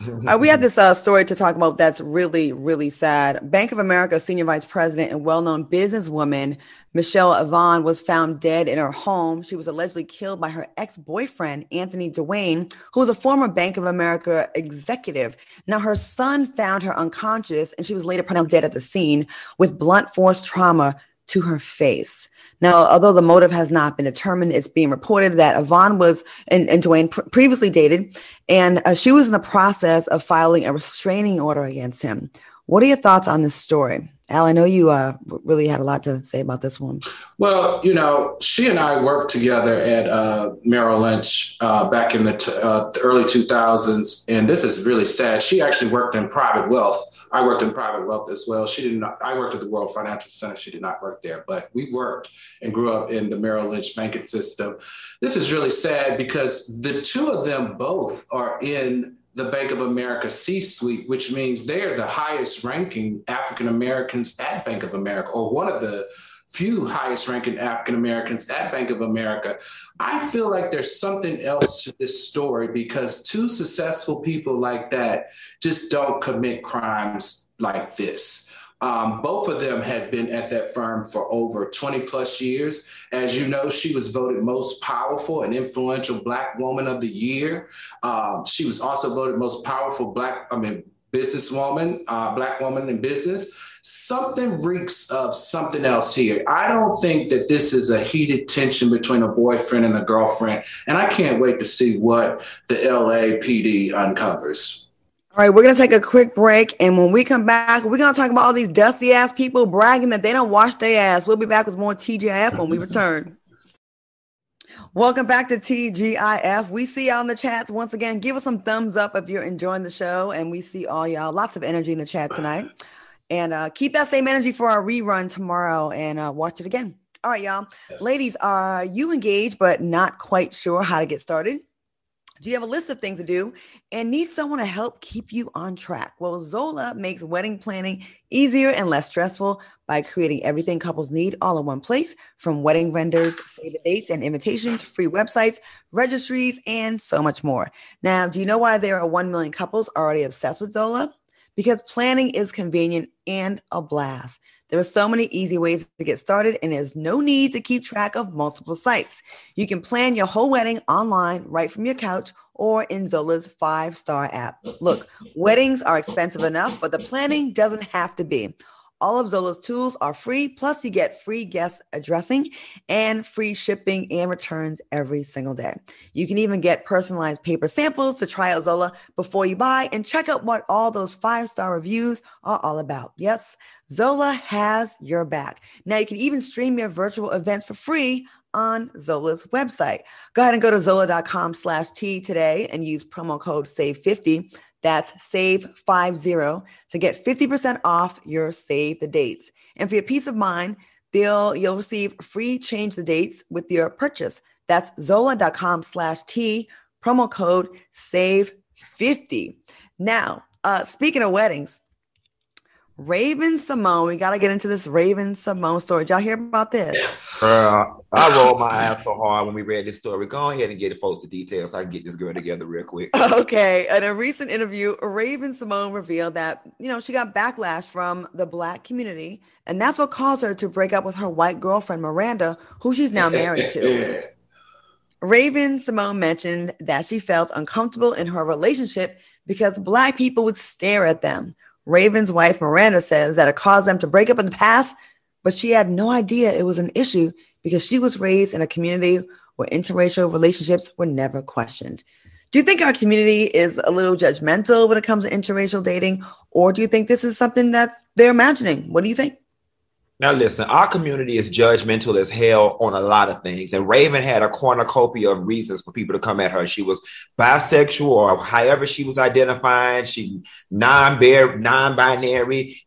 uh, we have this uh, story to talk about that's really, really sad. Bank of America senior vice president and well known businesswoman Michelle Obama was found dead in her home. She was allegedly killed by her ex boyfriend, Anthony Dwayne, who was a former Bank of America executive. Now, her son found her unconscious and she was later pronounced dead at the scene with blunt force trauma to her face. Now, although the motive has not been determined, it's being reported that Avan was and, and Dwayne pr- previously dated, and uh, she was in the process of filing a restraining order against him. What are your thoughts on this story? Al, I know you uh, really had a lot to say about this one. Well, you know, she and I worked together at uh, Merrill Lynch uh, back in the, t- uh, the early 2000s, and this is really sad. She actually worked in private wealth I worked in private wealth as well. She did not, I worked at the World Financial Center. She did not work there, but we worked and grew up in the Merrill Lynch banking system. This is really sad because the two of them both are in the Bank of America C suite, which means they're the highest ranking African Americans at Bank of America, or one of the few highest ranking African Americans at Bank of America. I feel like there's something else to this story because two successful people like that just don't commit crimes like this. Um, both of them had been at that firm for over 20 plus years. As you know, she was voted most powerful and influential Black woman of the year. Um, she was also voted most powerful Black, I mean, businesswoman, uh, Black woman in business something reeks of something else here. I don't think that this is a heated tension between a boyfriend and a girlfriend. And I can't wait to see what the LAPD uncovers. All right, we're going to take a quick break. And when we come back, we're going to talk about all these dusty ass people bragging that they don't wash their ass. We'll be back with more TGIF when we return. Welcome back to TGIF. We see y'all in the chats once again. Give us some thumbs up if you're enjoying the show. And we see all y'all. Lots of energy in the chat tonight. And uh, keep that same energy for our rerun tomorrow and uh, watch it again. All right, y'all. Yes. Ladies, are you engaged but not quite sure how to get started? Do you have a list of things to do and need someone to help keep you on track? Well, Zola makes wedding planning easier and less stressful by creating everything couples need all in one place from wedding vendors, save the dates and invitations, free websites, registries, and so much more. Now, do you know why there are 1 million couples already obsessed with Zola? Because planning is convenient and a blast. There are so many easy ways to get started, and there's no need to keep track of multiple sites. You can plan your whole wedding online right from your couch or in Zola's five star app. Look, weddings are expensive enough, but the planning doesn't have to be. All of Zola's tools are free, plus, you get free guest addressing and free shipping and returns every single day. You can even get personalized paper samples to try out Zola before you buy and check out what all those five star reviews are all about. Yes, Zola has your back. Now, you can even stream your virtual events for free on Zola's website. Go ahead and go to zola.com slash T today and use promo code SAVE50 that's save 50 to get 50% off your save the dates. And for your peace of mind, they'll you'll receive free change the dates with your purchase. That's zola.com slash T promo code save 50. Now, uh, speaking of weddings, Raven-Symoné, we got to get into this Raven-Symoné story. Did y'all hear about this? Girl, I rolled my ass so hard when we read this story. Go ahead and get it the details so I can get this girl together real quick. (laughs) Okay. In a recent interview, Raven-Symoné revealed that, you know, she got backlash from the black community, and that's what caused her to break up with her white girlfriend, Miranda, who she's now married to. (laughs) Raven-Symoné mentioned that she felt uncomfortable in her relationship because black people would stare at them. Raven's wife, Miranda, says that it caused them to break up in the past, but she had no idea it was an issue because she was raised in a community where interracial relationships were never questioned. Do you think our community is a little judgmental when it comes to interracial dating, or do you think this is something that they're imagining? What do you think? Now, listen, our community is judgmental as hell on a lot of things. And Raven had a cornucopia of reasons for people to come at her. She was bisexual or however she was identifying. She non-binary.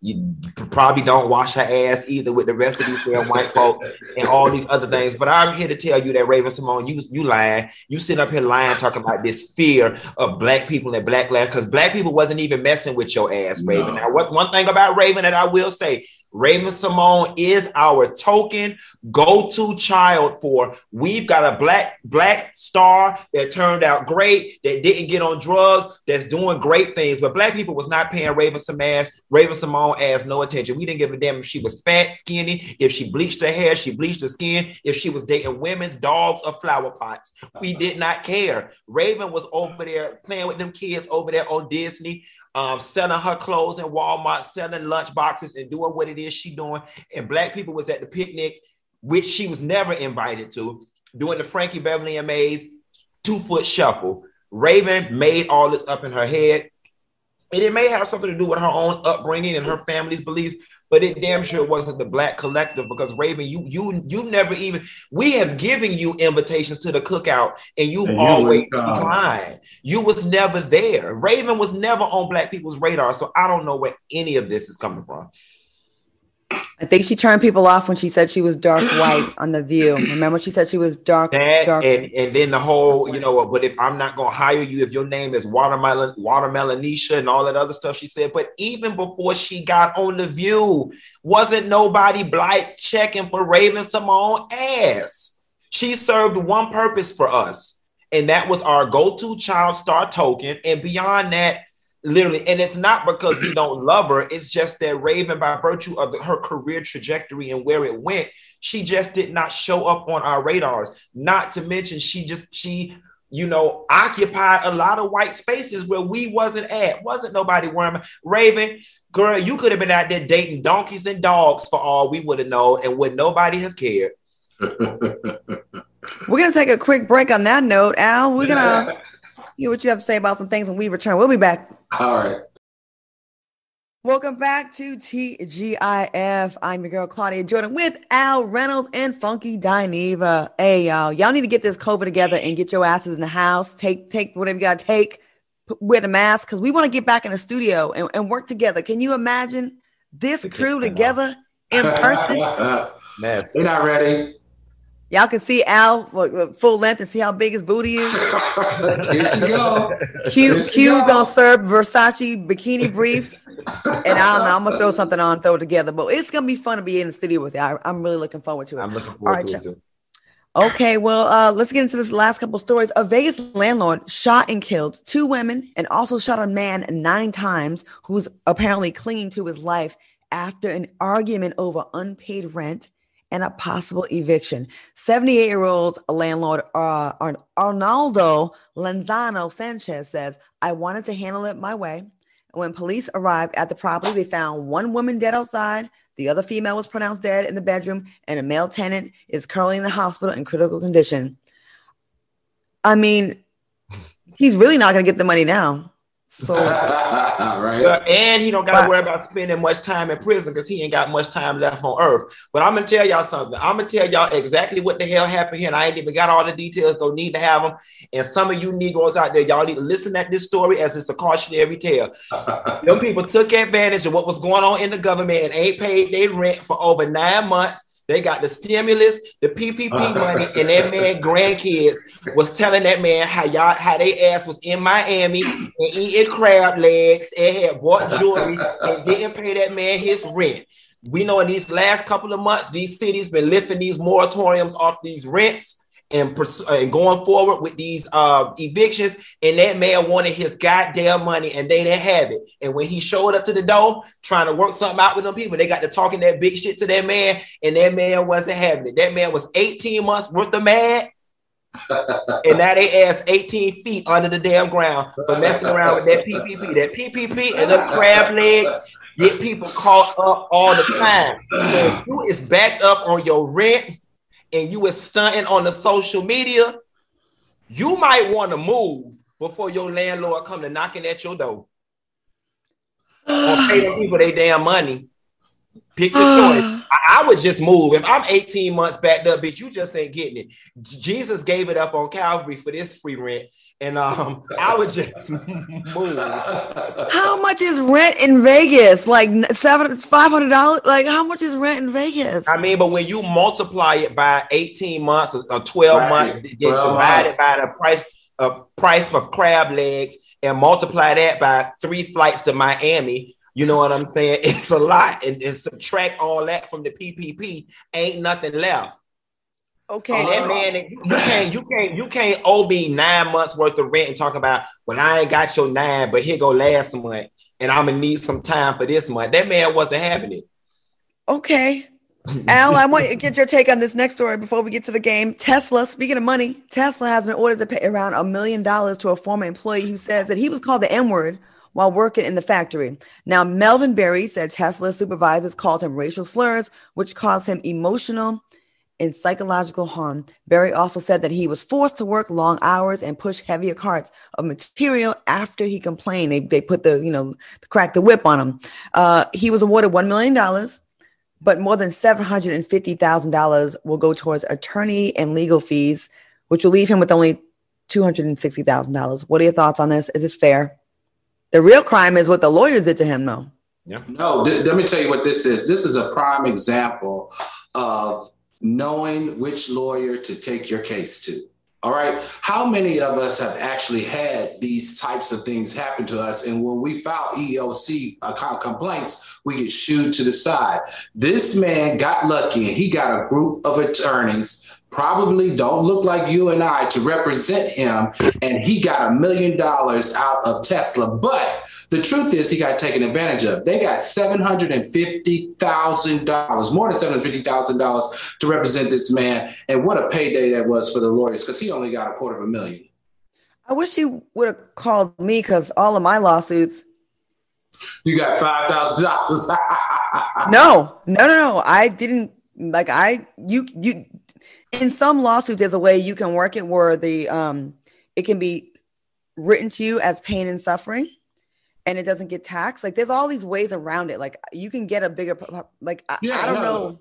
You probably don't wash her ass either with the rest of these damn white folk and all these other things. But I'm here to tell you that Raven-Symoné, you you lying. You sitting up here lying, talking about this fear of black people and black lives because black people wasn't even messing with your ass, Raven. No. Now, what one thing about Raven that I will say, Raven-Symoné is our token go-to child for we've got a black black star that turned out great, that didn't get on drugs, that's doing great things. But black people was not paying Raven-Symoné, Raven-Symoné as no attention. We didn't give a damn if she was fat, skinny, if she bleached her hair, she bleached her skin, if she was dating women's dogs or flower pots. We did not care. Raven was over there playing with them kids over there on Disney um, selling her clothes in Walmart, selling lunch boxes, and doing what it is she doing. And black people was at the picnic, which she was never invited to, doing the Frankie Beverly and Maze two foot shuffle. Raven made all this up in her head. And it may have something to do with her own upbringing and her family's beliefs, but it damn sure wasn't the black collective because Raven, you you you never even we have given you invitations to the cookout and you've and you always uh, declined. You was never there. Raven was never on black people's radar, so I don't know where any of this is coming from. I think she turned people off when she said she was dark white on the View. Remember, she said she was dark, that, dark. And, and then the whole, you know, but if I'm not gonna hire you, if your name is Watermelon, Watermelonisha, and all that other stuff, she said. But even before she got on the View, wasn't nobody black checking for Raven-Symoné ass. She served one purpose for us, and that was our go-to child star token. And beyond that, literally and it's not because we don't love her it's just that raven by virtue of the, her career trajectory and where it went she just did not show up on our radars. Not to mention she just she you know occupied a lot of white spaces where we wasn't at. Wasn't nobody worrying raven girl you could have been out there dating donkeys and dogs for all we would have known and would nobody have cared. We're gonna take a quick break on that note al. We're gonna hear what you have to say about some things when we return. We'll be back all right. Welcome back to TGIF. I'm your girl Claudia Jordan with Al Reynolds and Funky Dineva. Hey y'all, y'all need to get this COVID together and get your asses in the house. Take take whatever you gotta take. Wear a mask because we want to get back in the studio and, and work together. Can you imagine this crew together in (laughs) person? They're not ready. Y'all can see Al full length and see how big his booty is. Here she go. Q Here she Q go. gonna serve Versace bikini briefs, and I don't know. I'm gonna throw something on, throw it together. But it's gonna be fun to be in the studio with you. I, I'm really looking forward to it. I'm looking forward right, to it Chuck. too. Okay, well, uh, let's get into this last couple stories. A Vegas landlord shot and killed two women and also shot a man nine times who's apparently clinging to his life after an argument over unpaid rent and a possible eviction. 78 year old landlord uh, Arnaldo Lenzano Sanchez says, I wanted to handle it my way. When police arrived at the property, they found one woman dead outside. The other female was pronounced dead in the bedroom, and a male tenant is currently in the hospital in critical condition. I mean, he's really not going to get the money now. So, (laughs) right. And he don't gotta worry about spending much time in prison because he ain't got much time left on earth. But I'm gonna tell y'all something. I'm gonna tell y'all exactly what the hell happened here, and I ain't even got all the details. Don't need to have them. And some of you Negroes out there, y'all need to listen at this story as it's a cautionary tale. (laughs) Them people took advantage of what was going on in the government and ain't paid their rent for over nine months. They got the stimulus, the PPP (laughs) money, and that man grandkids was telling that man how y'all how they ass was in Miami and eating crab legs and had bought jewelry and didn't pay that man his rent. We know in these last couple of months, these cities been lifting these moratoriums off these rents and, pers- and going forward with these uh, evictions. And that man wanted his goddamn money, and they didn't have it. And when he showed up to the door trying to work something out with them people, they got to talking that big shit to that man, and that man wasn't having it. That man was 18 months worth of mad. (laughs) and now they ass 18 feet under the damn ground for messing around with that PPP. That PPP and them crab legs get people caught up all the time. So if you is backed up on your rent and you is stunting on the social media, you might want to move before your landlord come to knocking at your door. or pay them people they damn money. Pick your (sighs) choice. I, I would just move. If I'm 18 months backed up, bitch, you just ain't getting it. Jesus gave it up on Calvary for this free rent. And um, I would just (laughs) move. how much is rent in Vegas? Like seven, it's five hundred dollars. Like how much is rent in Vegas? I mean, but when you multiply it by 18 months or, or 12 Right. months, then 12 divided by the price uh, price for crab legs and multiply that by three flights to Miami. You know what I'm saying? (laughs) It's a lot, and, and subtract all that from the PPP, ain't nothing left. okay, And that man, you can't, you can't, you can't owe me nine months worth of rent and talk about, well, I ain't got your nine, but here go last month, and I'm gonna need some time for this month. That man wasn't having it. okay. Al, I want to get your take on this next story before we get to the game. Tesla, speaking of money, Tesla has been ordered to pay around a million dollars to a former employee who says that he was called the N word while working in the factory. Now, Melvin Berry said Tesla supervisors called him racial slurs, which caused him emotional and psychological harm. Berry also said that he was forced to work long hours and push heavier carts of material after he complained. They, they put the, you know, crack the whip on him. Uh, he was awarded $1 million but more than $750,000 will go towards attorney and legal fees, which will leave him with only $260,000. What are your thoughts on this? Is this fair? The real crime is what the lawyers did to him, though. Yeah. No, th- let me tell you what this is. This is a prime example of knowing which lawyer to take your case to. All right. How many of us have actually had these types of things happen to us? And when we file EOC account uh, complaints, we get shooed to the side. This man got lucky and he got a group of attorneys, probably don't look like you and I, to represent him. And he got a million dollars out of Tesla. But the truth is, he got taken advantage of. They got $750,000, more than $750,000 to represent this man. And what a payday that was for the lawyers because he only got a quarter of a million. I wish he would have called me because all of my lawsuits. You got $5,000. (laughs) No, no, no, no. I didn't like I you you in some lawsuits there's a way you can work it where the um it can be written to you as pain and suffering and it doesn't get taxed. Like there's all these ways around it. Like you can get a bigger like I, Yeah, I don't no. know.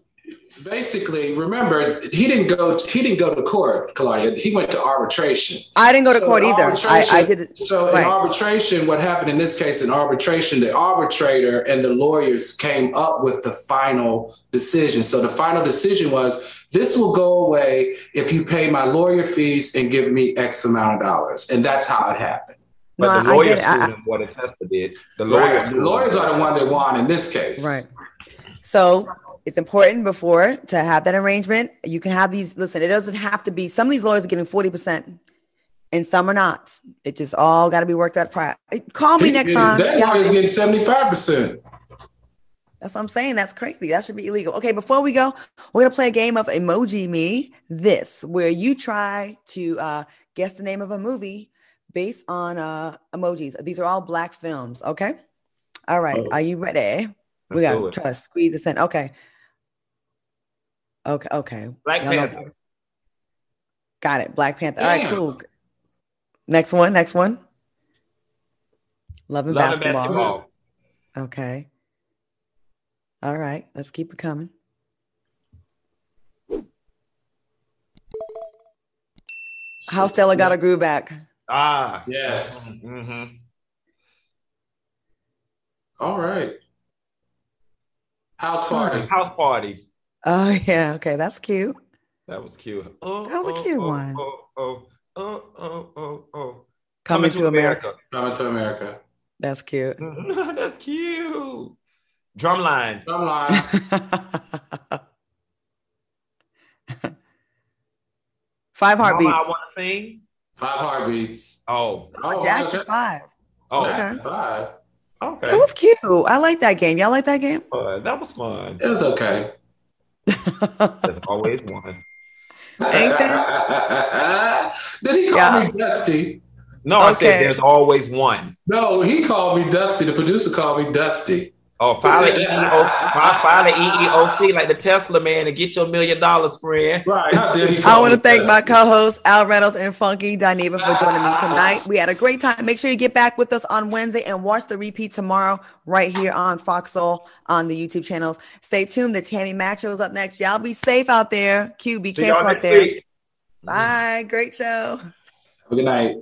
Basically, remember he didn't go. He didn't go to court, Claudia. He went to arbitration. I didn't go to So court either. I, I did it. So in arbitration, what happened in this case in arbitration, the arbitrator and the lawyers came up with the final decision. So the final decision was this will go away if you pay my lawyer fees and give me X amount of dollars. And that's how it happened. No, But I- the I lawyers get it. I- sued him more than Tesla did. The lawyers, Right. The lawyers are the one that won in this case. Right. So it's important before to have that arrangement. You can have these. Listen, it doesn't have to be. Some of these lawyers are getting forty percent, and some are not. It just all got to be worked out. Prior. Call me next time. That lawyer's getting seventy five percent. That's what I'm saying. That's crazy. That should be illegal. Okay, before we go, we're gonna play a game of emoji me this, where you try to uh, guess the name of a movie based on uh, emojis. These are all black films. Okay. All right. Oh. Are you ready? we Let's gotta try to squeeze this in. Okay. Okay. Okay. Black Y'all know- Panther. Got it. Black Panther. All right. Cool. Next one. Next one. Love and Love and basketball. basketball. Okay. All right. Let's keep it coming. How Stella got her groove back. Ah. Yes. Mm-hmm. All right. House party. House party. Oh yeah. Okay. That's cute. That was cute. Oh, That was a oh, cute oh, one. Oh, oh, oh, oh, oh, oh. Coming, to America. Coming to America. That's cute. (laughs) That's cute. Drumline. Drumline. (laughs) Five Mama, heartbeats. I want to sing. Five heartbeats. Oh, Oh, Jackson okay. five. oh, Jackson Okay. Five. okay. That was cute. I like that game. Y'all like that game? fun. That was fun. It was okay. There's always one. Ain't (laughs) Did he call Yeah. me Dusty? No, I said there's always one. No, he called me Dusty. The producer called me Dusty. Oh, file an EEOC, file an EEOC like the Tesla man and get your million dollars, friend. Right. How dare he I want to thank my co-hosts Al Reynolds and Funky Dineva for joining me tonight. We had a great time. Make sure you get back with us on Wednesday and watch the repeat tomorrow right here on Fox Soul on the YouTube channels. Stay tuned. The Tammi Mac show is up next. Y'all be safe out there. Q, be See careful out there. week. Bye. Great show. Good night.